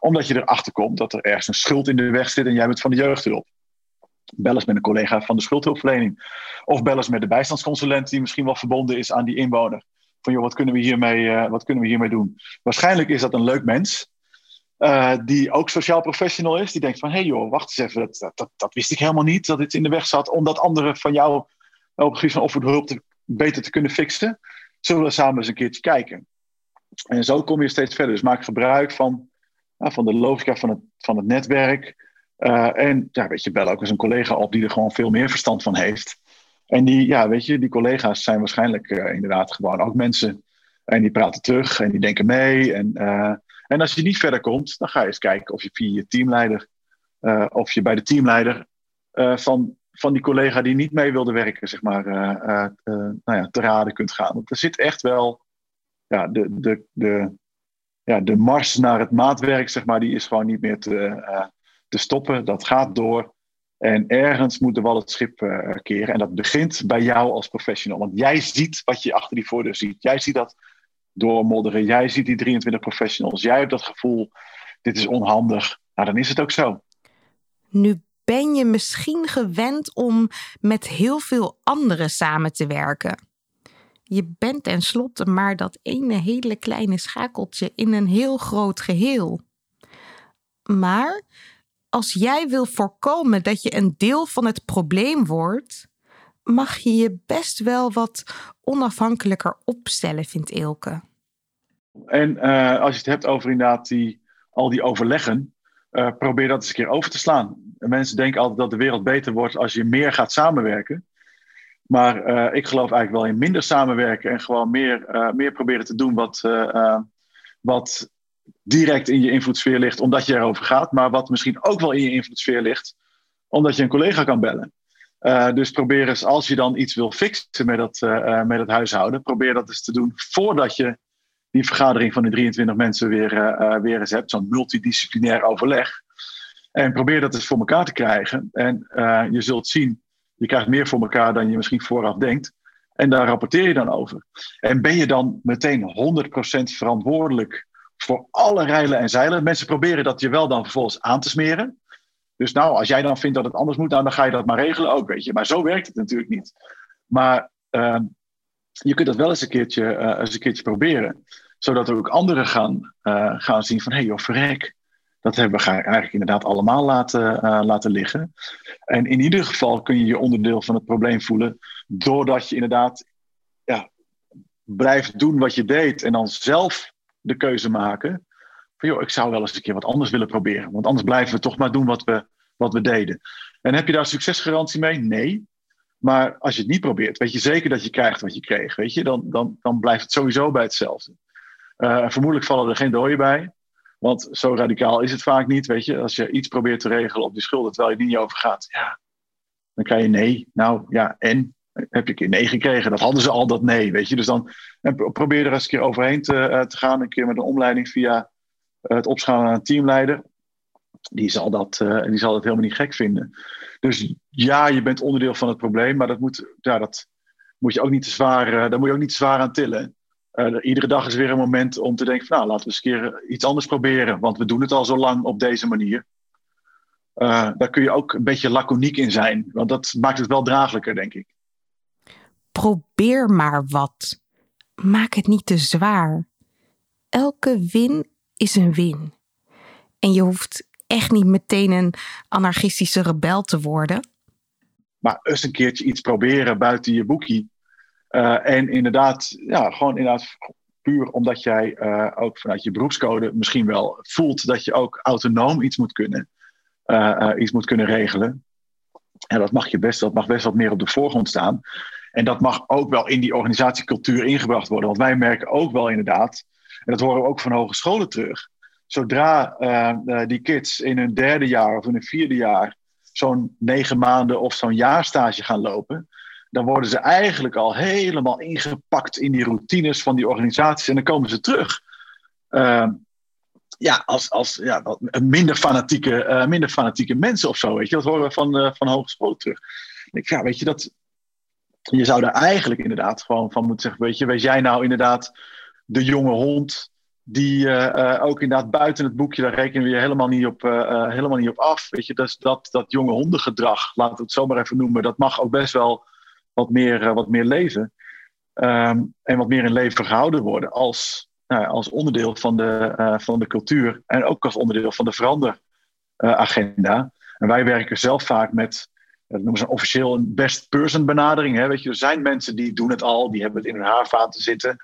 omdat je erachter komt dat er ergens een schuld in de weg zit en jij bent van de jeugdhulp. Bel eens met een collega van de schuldhulpverlening. Of bel eens met de bijstandsconsulent die misschien wel verbonden is aan die inwoner. Van joh, wat kunnen we hiermee, uh, wat kunnen we hiermee doen? Waarschijnlijk is dat een leuk mens. Uh, die ook sociaal professional is. Die denkt van, hé hey joh, wacht eens even. Dat, dat, dat, wist ik helemaal niet, dat dit in de weg zat. Omdat anderen van jou op gebied van opvoedhulp te beter te kunnen fixen, zullen we samen eens een keertje kijken. En zo kom je steeds verder. Dus maak gebruik van, uh, van de logica van het, van het netwerk. Uh, en ja, weet je, bel ook eens een collega op die er gewoon veel meer verstand van heeft. En die, ja, weet je, die collega's zijn waarschijnlijk uh, inderdaad gewoon ook mensen. En die praten terug en die denken mee. En, en als je niet verder komt, dan ga je eens kijken of je via je teamleider, of je bij de teamleider van van die collega die niet mee wilde werken, zeg maar, uh, uh, uh, nou ja, te raden kunt gaan. Want er zit echt wel, ja, de, de, de, ja, de mars naar het maatwerk, zeg maar, die is gewoon niet meer te, te stoppen. Dat gaat door. En ergens moet de wal het schip uh, keren. En dat begint bij jou als professional. Want jij ziet wat je achter die voordeur ziet. Jij ziet dat doormodderen. Jij ziet die 23 professionals. Jij hebt dat gevoel, dit is onhandig. Nou, dan is het ook zo. Nu ben je misschien gewend om met heel veel anderen samen te werken. Je bent tenslotte maar dat ene hele kleine schakeltje in een heel groot geheel. Maar als jij wil voorkomen dat je een deel van het probleem wordt, mag je je best wel wat onafhankelijker opstellen, vindt Ilke. En uh, als je het hebt over inderdaad die, al die overleggen, uh, probeer dat eens een keer over te slaan. Mensen denken altijd dat de wereld beter wordt als je meer gaat samenwerken. Maar uh, ik geloof eigenlijk wel in minder samenwerken en gewoon meer, meer proberen te doen wat, wat direct in je invloedssfeer ligt omdat je erover gaat, maar wat misschien ook wel in je invloedssfeer ligt omdat je een collega kan bellen. Dus probeer eens, als je dan iets wil fixen met uh, met het huishouden, probeer dat eens te doen voordat je die vergadering van die 23 mensen weer, weer eens hebt, zo'n multidisciplinair overleg. En probeer dat eens voor elkaar te krijgen. En je zult zien, je krijgt meer voor elkaar dan je misschien vooraf denkt. En daar rapporteer je dan over. En ben je dan meteen 100% verantwoordelijk voor alle rijlen en zeilen. Mensen proberen dat je wel dan vervolgens aan te smeren. Dus nou, als jij dan vindt dat het anders moet, nou, dan ga je dat maar regelen ook, weet je. Maar zo werkt het natuurlijk niet. Maar uh, je kunt dat wel eens een keertje, uh, eens een keertje proberen. Zodat ook anderen gaan, uh, gaan zien van, hé hey, joh, verrek. Dat hebben we eigenlijk inderdaad allemaal laten, uh, laten liggen. En in ieder geval kun je je onderdeel van het probleem voelen. Doordat je inderdaad ja, blijft doen wat je deed. En dan zelf de keuze maken. Van joh, ik zou wel eens een keer wat anders willen proberen. Want anders blijven we toch maar doen wat we, wat we deden. En heb je daar succesgarantie mee? Nee. Maar als je het niet probeert, weet je zeker dat je krijgt wat je kreeg. Weet je? Dan, dan, dan blijft het sowieso bij hetzelfde. Uh, vermoedelijk vallen er geen dooien bij. Want zo radicaal is het vaak niet. Weet je? Als je iets probeert te regelen op die schulden terwijl je er niet over gaat, ja, dan krijg je nee. Nou ja, en heb je een keer nee gekregen. Dat hadden ze al, dat nee, weet je. Dus dan probeer er eens een keer overheen te, uh, te gaan. Een keer met een omleiding via uh, het opschalen naar een teamleider. Die zal, dat, uh, die zal dat helemaal niet gek vinden. Dus ja, je bent onderdeel van het probleem. Maar dat moet, ja, dat moet je ook niet te zwaar, daar moet je ook niet te zwaar aan tillen. Iedere dag is weer een moment om te denken: van, nou, laten we eens een keer iets anders proberen. Want we doen het al zo lang op deze manier. daar kun je ook een beetje laconiek in zijn. Want dat maakt het wel draaglijker, denk ik probeer maar wat. Maak het niet te zwaar. Elke win is een win. En je hoeft echt niet meteen een anarchistische rebel te worden. Maar eens een keertje iets proberen buiten je boekie. Uh, en inderdaad, ja, gewoon inderdaad puur omdat jij uh, ook vanuit je beroepscode misschien wel voelt dat je ook autonoom iets moet kunnen, uh, iets moet kunnen regelen. En dat mag je best, dat mag best wat meer op de voorgrond staan. En dat mag ook wel in die organisatiecultuur ingebracht worden. Want wij merken ook wel inderdaad, en dat horen we ook van hogescholen terug. Zodra die kids in hun derde jaar of in hun vierde jaar zo'n negen maanden of zo'n jaarstage gaan lopen, dan worden ze eigenlijk al helemaal ingepakt in die routines van die organisaties en dan komen ze terug. Uh, ja, als, als ja, minder, fanatieke, uh, minder fanatieke mensen of zo. Weet je? Dat horen we van, uh, van hogeschool terug. Ik, ja, weet je, dat, je zou daar eigenlijk inderdaad gewoon van moeten zeggen: Weet je, wees jij nou inderdaad de jonge hond. Die uh, ook inderdaad buiten het boekje, daar rekenen we je helemaal niet op, helemaal niet op af. Weet je, dus dat, dat jonge hondengedrag, laten we het zo maar even noemen, dat mag ook best wel wat meer, wat meer leven. Um, en wat meer in leven gehouden worden als, als onderdeel van de, van de cultuur. En ook als onderdeel van de veranderagenda. en wij werken zelf vaak met dat noemen ze officieel een best person benadering. Hè? Weet je, er zijn mensen die doen het al, die hebben het in hun haarvaten zitten.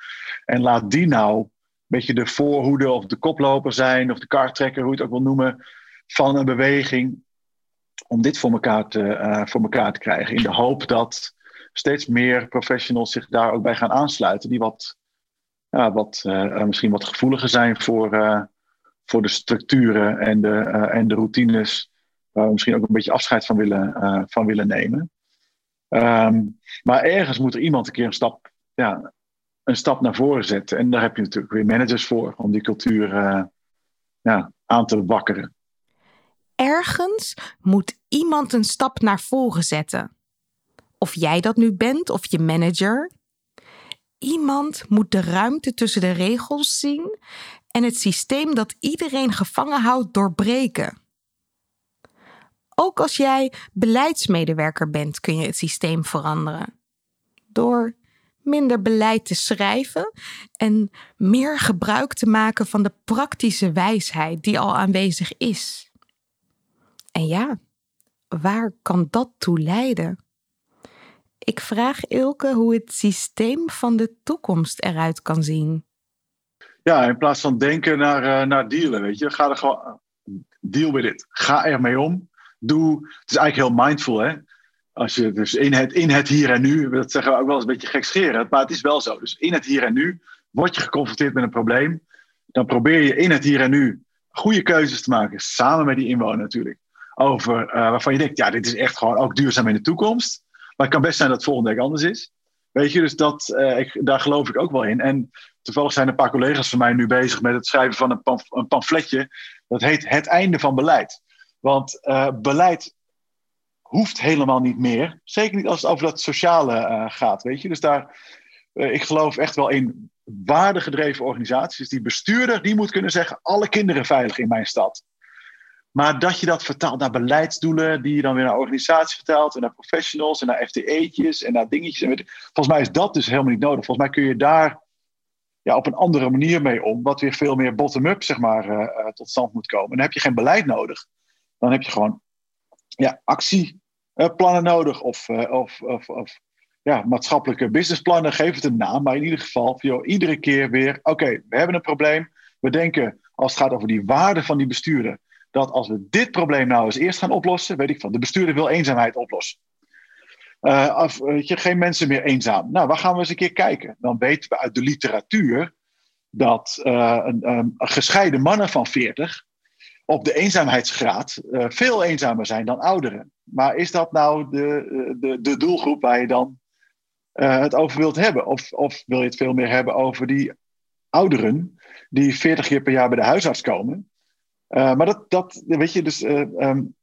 En laat die nou een beetje de voorhoede of de koploper zijn, of de kartrekker, hoe je het ook wil noemen, van een beweging. Om dit voor elkaar te, voor elkaar te krijgen. In de hoop dat steeds meer professionals zich daar ook bij gaan aansluiten. Die wat, ja, wat uh, misschien wat gevoeliger zijn voor, uh, voor de structuren en de, en de routines waar we misschien ook een beetje afscheid van willen, van willen nemen. Um, maar ergens moet er iemand een keer een stap, ja, een stap naar voren zetten. En daar heb je natuurlijk weer managers voor om die cultuur ja, aan te wakkeren. Ergens moet iemand een stap naar voren zetten. Of jij dat nu bent of je manager. Iemand moet de ruimte tussen de regels zien en het systeem dat iedereen gevangen houdt doorbreken. Ook als jij beleidsmedewerker bent, kun je het systeem veranderen. Door minder beleid te schrijven en meer gebruik te maken van de praktische wijsheid die al aanwezig is. En ja, waar kan dat toe leiden? Ik vraag Ilke hoe het systeem van de toekomst eruit kan zien. Ja, in plaats van denken naar, uh, naar dealen, weet je, ga er gewoon deal with it. Ga ermee om. Doe, het is eigenlijk heel mindful, hè? Als je dus in het, in het hier en nu, dat zeggen we ook wel eens een beetje gekscherend, maar het is wel zo. Dus in het hier en nu word je geconfronteerd met een probleem. Dan probeer je in het hier en nu goede keuzes te maken, samen met die inwoner natuurlijk. Over uh, waarvan je denkt, ja, dit is echt gewoon ook duurzaam in de toekomst. Maar het kan best zijn dat het volgende week anders is. Weet je, dus dat, uh, ik, daar geloof ik ook wel in. En toevallig zijn een paar collega's van mij nu bezig met het schrijven van een, een pamfletje. Dat heet Het einde van beleid. Want uh, beleid hoeft helemaal niet meer. Zeker niet als het over dat sociale uh, gaat, weet je. Dus daar, ik geloof echt wel in waardegedreven organisaties. Die bestuurder, die moet kunnen zeggen, alle kinderen veilig in mijn stad. Maar dat je dat vertaalt naar beleidsdoelen, die je dan weer naar organisaties vertaalt, en naar professionals, en naar FTE'tjes, en naar dingetjes. En volgens mij is dat dus helemaal niet nodig. Volgens mij kun je daar ja, op een andere manier mee om, wat weer veel meer bottom-up, zeg maar, uh, tot stand moet komen. En dan heb je geen beleid nodig. Dan heb je gewoon ja, actieplannen nodig, of, uh, of, of, of ja, maatschappelijke businessplannen, geef het een naam. Maar in ieder geval, joh, iedere keer weer, oké, we hebben een probleem. We denken, als het gaat over die waarde van die bestuurder, dat als we dit probleem nou eens eerst gaan oplossen, weet ik van, de bestuurder wil eenzaamheid oplossen. Uh, of, weet je, geen mensen meer eenzaam. Nou, waar gaan we eens een keer kijken? Dan weten we uit de literatuur dat uh, een, gescheiden mannen van 40 op de eenzaamheidsgraad uh, veel eenzamer zijn dan ouderen. Maar is dat nou de, de, de doelgroep waar je dan het over wilt hebben? Of, of wil je het veel meer hebben over die ouderen die 40 keer per jaar bij de huisarts komen? Uh, maar dat, dat, weet je, dus uh, um,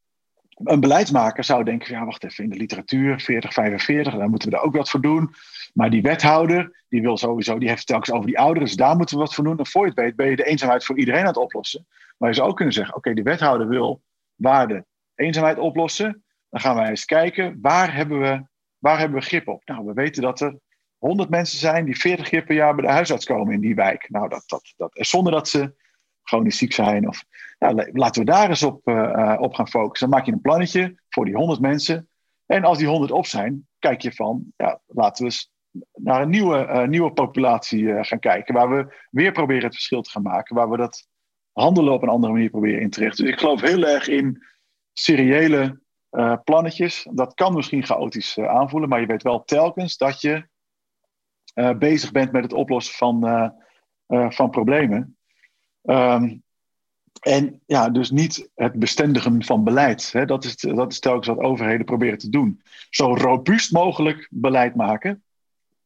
een beleidsmaker zou denken: ja, wacht even, in de literatuur 40, 45, daar moeten we er ook wat voor doen. Maar die wethouder, die wil sowieso, die heeft telkens over die ouderen, dus daar moeten we wat voor doen. En voor je het weet, ben je de eenzaamheid voor iedereen aan het oplossen. Maar je zou ook kunnen zeggen: oké, die wethouder wil waarde eenzaamheid oplossen. Dan gaan wij eens kijken, waar hebben, we, waar hebben we grip op? Nou, we weten dat er 100 mensen zijn die 40 keer per jaar bij de huisarts komen in die wijk. Nou, dat, dat, dat, zonder dat ze chronisch ziek zijn. Of, nou, laten we daar eens op, uh, op gaan focussen. Dan maak je een plannetje voor die 100 mensen. En als die 100 op zijn, kijk je van, ja, laten we eens naar een nieuwe, uh, nieuwe populatie gaan kijken. Waar we weer proberen het verschil te gaan maken. Waar we dat handelen op een andere manier proberen in te richten. Dus ik geloof heel erg in seriële plannetjes. Dat kan misschien chaotisch aanvoelen, maar je weet wel telkens dat je bezig bent met het oplossen van, van problemen. Um, en ja, dus niet het bestendigen van beleid. Hè. Dat, is, dat is telkens wat overheden proberen te doen. Zo robuust mogelijk beleid maken,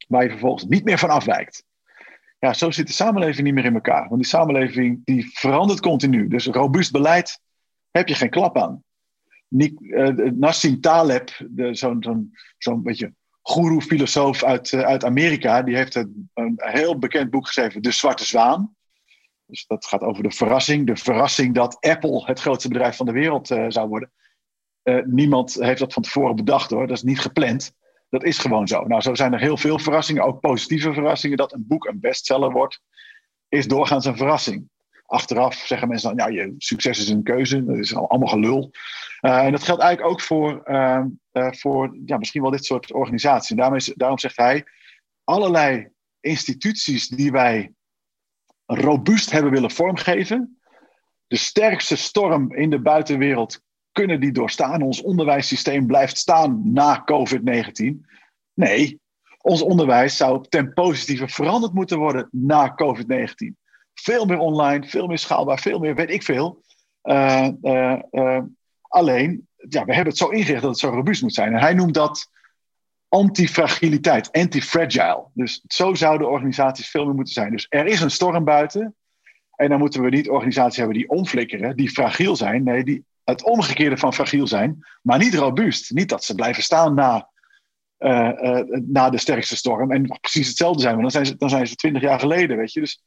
waar je vervolgens niet meer van afwijkt. Ja, zo zit de samenleving niet meer in elkaar. Want die samenleving die verandert continu. Dus robuust beleid heb je geen klap aan. Uh, Nassim Taleb, zo'n zo zo beetje goeroe-filosoof uit, uh, uit Amerika, die heeft een heel bekend boek geschreven, De Zwarte Zwaan. Dus dat gaat over de verrassing. De verrassing dat Apple het grootste bedrijf van de wereld uh, zou worden. Uh, niemand heeft dat van tevoren bedacht hoor. Dat is niet gepland. Dat is gewoon zo. Nou, zo zijn er heel veel verrassingen, ook positieve verrassingen. Dat een boek een bestseller wordt, is doorgaans een verrassing. Achteraf zeggen mensen dan, ja, je succes is een keuze. Dat is allemaal gelul. Uh, en dat geldt eigenlijk ook voor, voor ja, misschien wel dit soort organisaties. En daarom, is, daarom zegt hij, allerlei instituties die wij robuust hebben willen vormgeven. De sterkste storm in de buitenwereld kunnen die doorstaan. Ons onderwijssysteem blijft staan na COVID-19. Nee, ons onderwijs zou ten positieve veranderd moeten worden na COVID-19. Veel meer online, veel meer schaalbaar, veel meer weet ik veel. Uh, uh, uh, alleen, ja, we hebben het zo ingericht dat het zo robuust moet zijn. En hij noemt dat antifragiliteit, anti-fragile. Dus zo zouden organisaties veel meer moeten zijn. Dus er is een storm buiten. En dan moeten we niet organisaties hebben die omflikkeren, die fragiel zijn. Nee, die het omgekeerde van fragiel zijn, maar niet robuust. Niet dat ze blijven staan na, uh, na de sterkste storm en precies hetzelfde zijn, want dan zijn ze, dan zijn ze twintig jaar geleden, weet je. Dus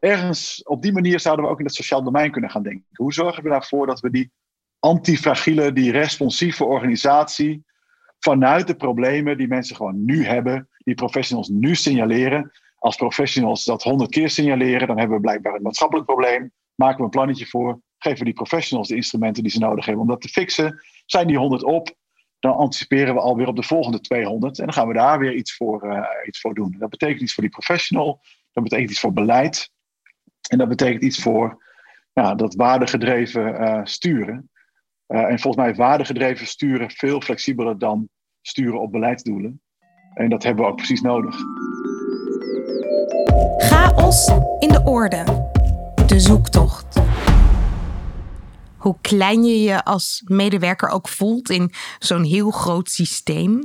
ergens op die manier zouden we ook in het sociaal domein kunnen gaan denken. Hoe zorgen we ervoor dat we die antifragiele, die responsieve organisatie vanuit de problemen die mensen gewoon nu hebben, die professionals nu signaleren. Als professionals dat honderd keer signaleren, dan hebben we blijkbaar een maatschappelijk probleem. Maken we een plannetje voor, geven we die professionals de instrumenten die ze nodig hebben om dat te fixen. Zijn die 100 op, dan anticiperen we alweer op de volgende 200 en dan gaan we daar weer iets voor, uh, iets voor doen. Dat betekent iets voor die professional, dat betekent iets voor beleid en dat betekent iets voor ja, dat waardegedreven uh, sturen. Uh, en volgens mij waardegedreven sturen veel flexibeler dan sturen op beleidsdoelen. En dat hebben we ook precies nodig. Chaos in de orde. De zoektocht. Hoe klein je je als medewerker ook voelt in zo'n heel groot systeem,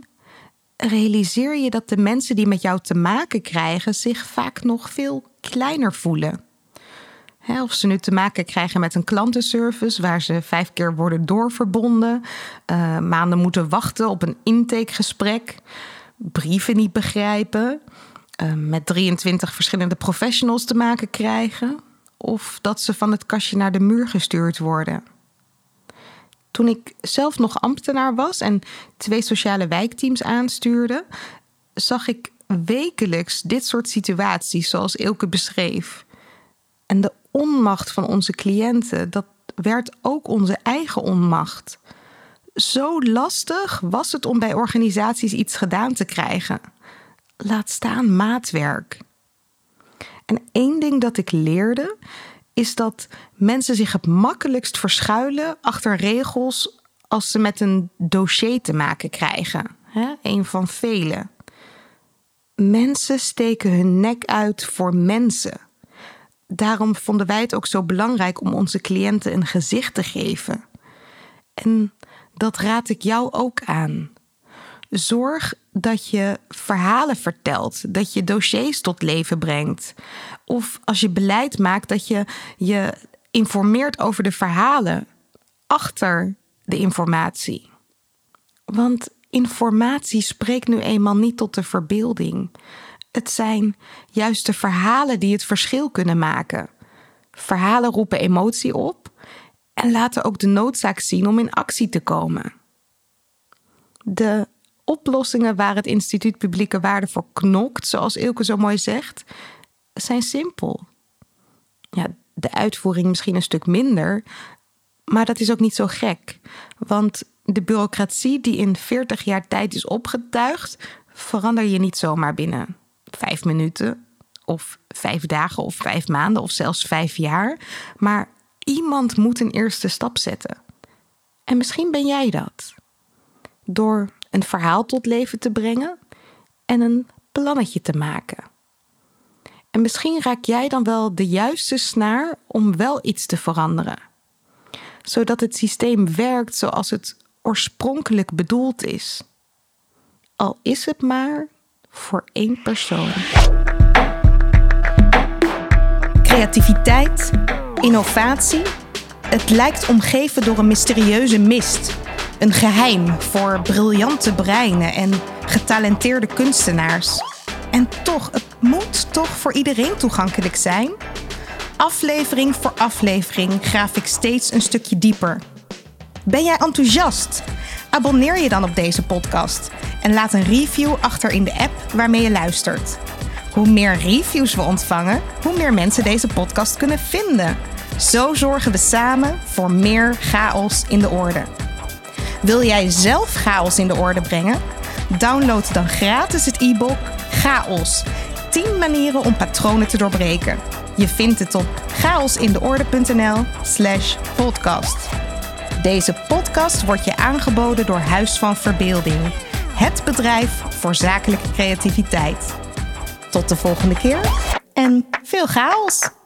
realiseer je dat de mensen die met jou te maken krijgen zich vaak nog veel kleiner voelen. Of ze nu te maken krijgen met een klantenservice waar ze vijf keer worden doorverbonden, uh, maanden moeten wachten op een intakegesprek, brieven niet begrijpen, uh, met 23 verschillende professionals te maken krijgen, of dat ze van het kastje naar de muur gestuurd worden. Toen ik zelf nog ambtenaar was en twee sociale wijkteams aanstuurde, zag ik wekelijks dit soort situaties zoals Ilke beschreef. En de onmacht van onze cliënten, dat werd ook onze eigen onmacht. Zo lastig was het om bij organisaties iets gedaan te krijgen. Laat staan maatwerk. En één ding dat ik leerde is dat mensen zich het makkelijkst verschuilen achter regels als ze met een dossier te maken krijgen. Hè? Een van vele. Mensen steken hun nek uit voor mensen. Daarom vonden wij het ook zo belangrijk om onze cliënten een gezicht te geven. En dat raad ik jou ook aan. Zorg dat je verhalen vertelt, dat je dossiers tot leven brengt. Of als je beleid maakt, dat je je informeert over de verhalen achter de informatie. Want informatie spreekt nu eenmaal niet tot de verbeelding. Het zijn juist de verhalen die het verschil kunnen maken. Verhalen roepen emotie op en laten ook de noodzaak zien om in actie te komen. De oplossingen waar het instituut publieke waarde voor knokt, zoals Ilke zo mooi zegt, zijn simpel. Ja, de uitvoering misschien een stuk minder, maar dat is ook niet zo gek. Want de bureaucratie die in 40 jaar tijd is opgetuigd, verander je niet zomaar binnen vijf minuten of vijf dagen of vijf maanden of zelfs vijf jaar. Maar iemand moet een eerste stap zetten. En misschien ben jij dat. Door een verhaal tot leven te brengen en een plannetje te maken. En misschien raak jij dan wel de juiste snaar om wel iets te veranderen, zodat het systeem werkt zoals het oorspronkelijk bedoeld is. Al is het maar voor één persoon. Creativiteit, innovatie. Het lijkt omgeven door een mysterieuze mist een geheim voor briljante breinen en getalenteerde kunstenaars. En toch, het moet toch voor iedereen toegankelijk zijn? Aflevering voor aflevering graaf ik steeds een stukje dieper. Ben jij enthousiast? Abonneer je dan op deze podcast en laat een review achter in de app waarmee je luistert. Hoe meer reviews we ontvangen, hoe meer mensen deze podcast kunnen vinden. Zo zorgen we samen voor meer chaos in de orde. Wil jij zelf chaos in de orde brengen? Download dan gratis het e-book Chaos. 10 manieren om patronen te doorbreken. Je vindt het op chaosindeorde.nl/slash podcast. Deze podcast wordt je aangeboden door Huis van Verbeelding, het bedrijf voor zakelijke creativiteit. Tot de volgende keer en veel chaos!